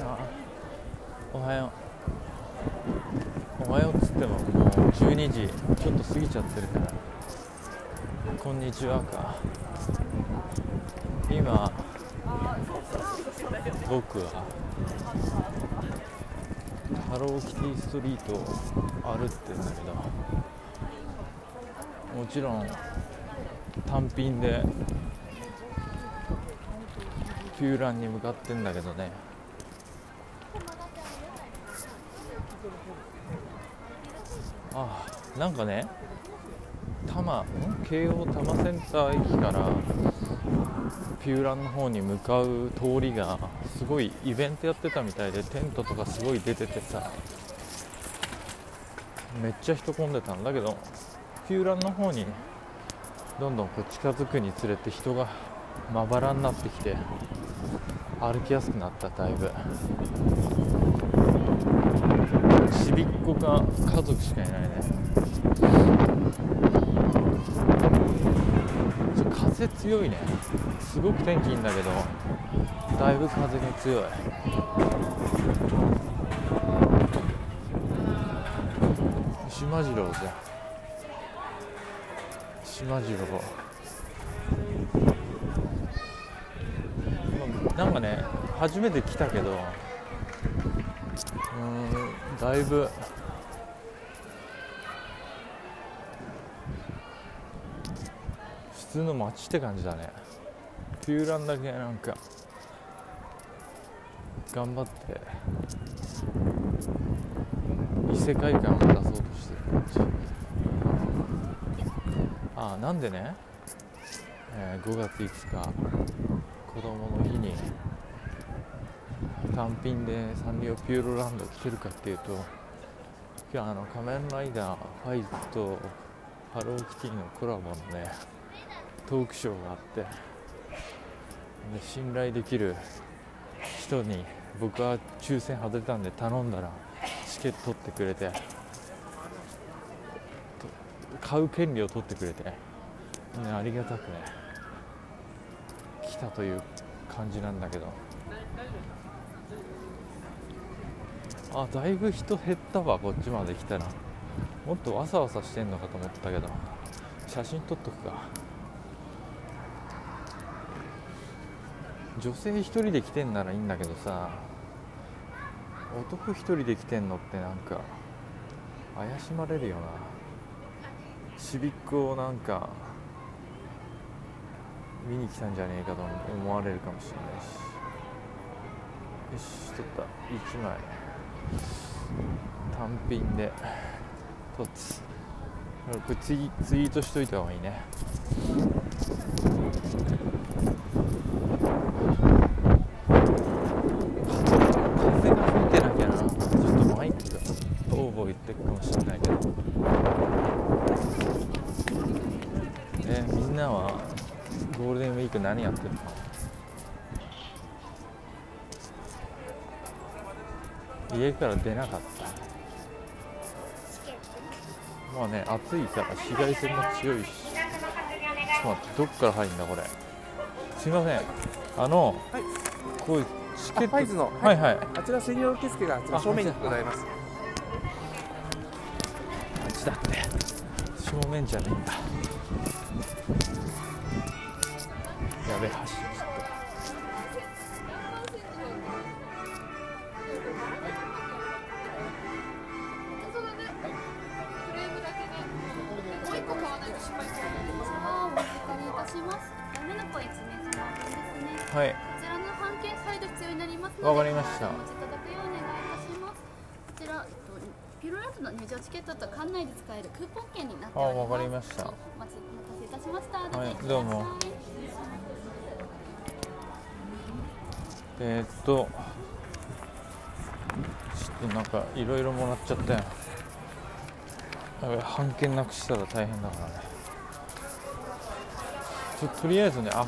あおはよう。おはようっつってももう12時ちょっと過ぎちゃってるから。こんにちはか。今僕はハローキティストリートを歩ってんだけどもちろん単品でピューランに向かってんだけどね。あなんかね多摩ん？京王多摩センター駅からピューランの方に向かう通りがすごいイベントやってたみたいでテントとかすごい出ててさめっちゃ人混んでたんだけどピューランの方にどんどんこう近づくにつれて人がまばらになってきて歩きやすくなっただいぶ。ちびっ子が家族しかいないね。ちょ風強いね。すごく天気いいんだけどだいぶ風に強い。島次郎じゃん。島次郎。なんかね初めて来たけどうんだいぶ。普通の街って感じだね。ピューランだけなんか頑張って異世界観を出そうとしてる感じ。あなんでね、えー5月5日子供の日に単品でサンリオピューロランド来てるかっていうと今日あの仮面ライダーファイズとハローキティのコラボのねトークショーがあってで信頼できる人に僕は抽選外れたんで頼んだらチケット取ってくれて買う権利を取ってくれて、ね、ありがたくね。たという感じなんだけど。あだいぶ人減ったわこっちまで来たら。もっとわさわさしてんのかと思ったけど。写真撮っとくか。女性一人で来てんならいいんだけどさ。男一人で来てんのってなんか怪しまれるよな。ちびっ子をなんか見に来たんじゃねえかと思われるかもしれないし。よし撮った。1枚。単品で。撮つ。これツイツイートしといた方がいいね風が吹いてなきゃなちょっとマイクがボーボー言ってるかもしれないけどえみんなはゴールデンウィーク何やってるの？家から出なかった？まあね暑いから紫外線も強いし。ちょっと待ってどっから入るんだこれ？すいません。あの、はい。こういうチケット。ファイズの。はい。はいあちら専用受付があちら正面にございます。あっちだって。正面じゃねえんだべえ走っちゃったそうだね。フレームだけね。もう一個買わないと失敗するので。あお預かりいたします。女の子一名様分ですね。はいこちらの半券再度必要になりますので、わかりましたお持ちいただくようお願いいたします。こちら、えっと、ピロランドの入場チケットと館内で使えるクーポン券になっております。あわかりましたお待ちお待たせいたしました。はいどうもえー、っとちょっとなんかいろいろもらっちゃったよ半券なくしたら大変だからね。ちょとりあえずねあ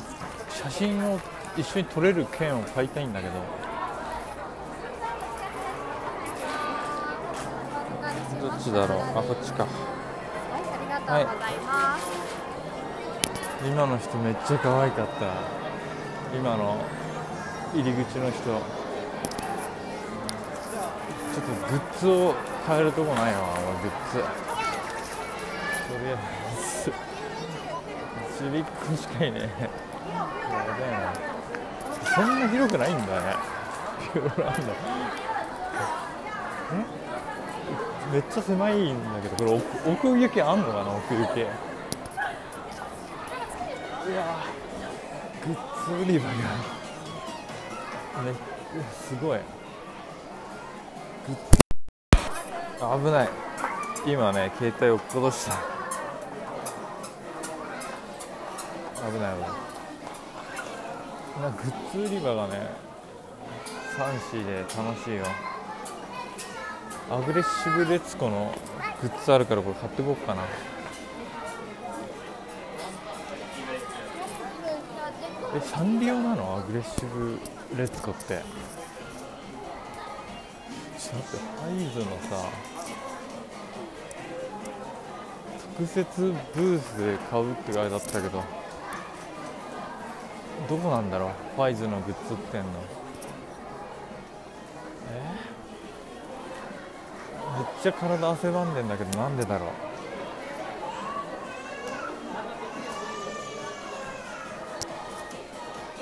写真を一緒に撮れる券を買いたいんだけど。どっちだろう？あこっちか。はい、ありがとうございます。今の人めっちゃ可愛かった。今の入り口の人。ちょっとグッズを買えるとこないわグッズ。とりあえず。ちびっこしかいねやだよな。そんな広くないんだね。ピューランド。え？めっちゃ狭いんだけどこれ奥奥行きあんのかな奥行き。いやグッズ売り場が。ねすごい。危ない。今ね携帯落っことした。危ない危ない。なグッズ売り場がねファンシーで楽しいよ。アグレッシブレツコのグッズあるからこれ買ってこうかな。えサンリオなの？アグレッシブレッツコって。ちょっと待ってハイズのさ特設ブースで買うって書いてあったけどどこなんだろう？ファイズのグッズ売ってんの？え？めっちゃ体汗ばんでんだけどなんでだろう？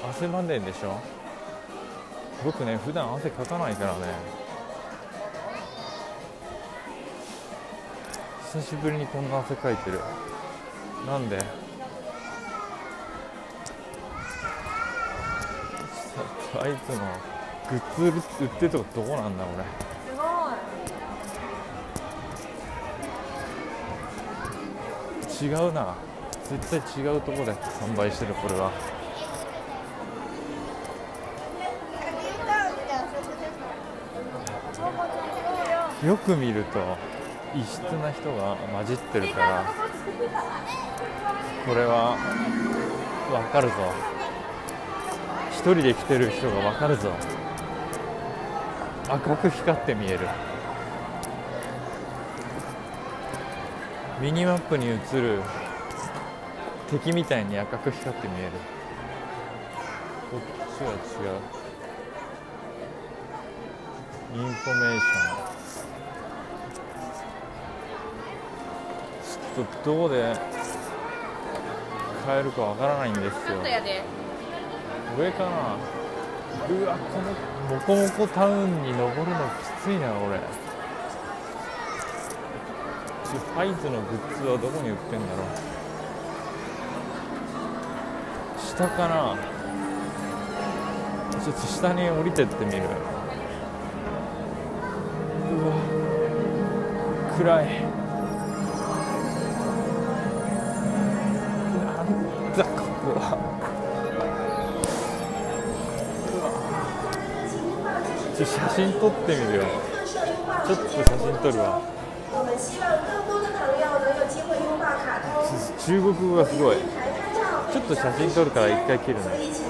汗ばんでんでしょ？僕ね普段汗かかないからね。久しぶりにこんな汗かいてる。なんで？あいつのグッズ売ってるとこどこなんだこれ。違うな。絶対違うところで販売してるこれはよく見ると異質な人が混じってるからこれは分かるぞ。一人で来てる人が分かるぞ。赤く光って見える。ミニマップに映る敵みたいに赤く光って見える。こっちは違う。インフォメーション。ちょっとどこで買えるかわからないんですよ。上かな。うわこのモコモコタウンに登るのきついな俺ファイズのグッズはどこに売ってんだろう。下かな。ちょっと下に降りてってみる。うわ暗いうわ。ちょ写真撮ってみるよ。ちょっと写真撮るわ，中国語がすごい。ちょっと写真撮るから一回切るね。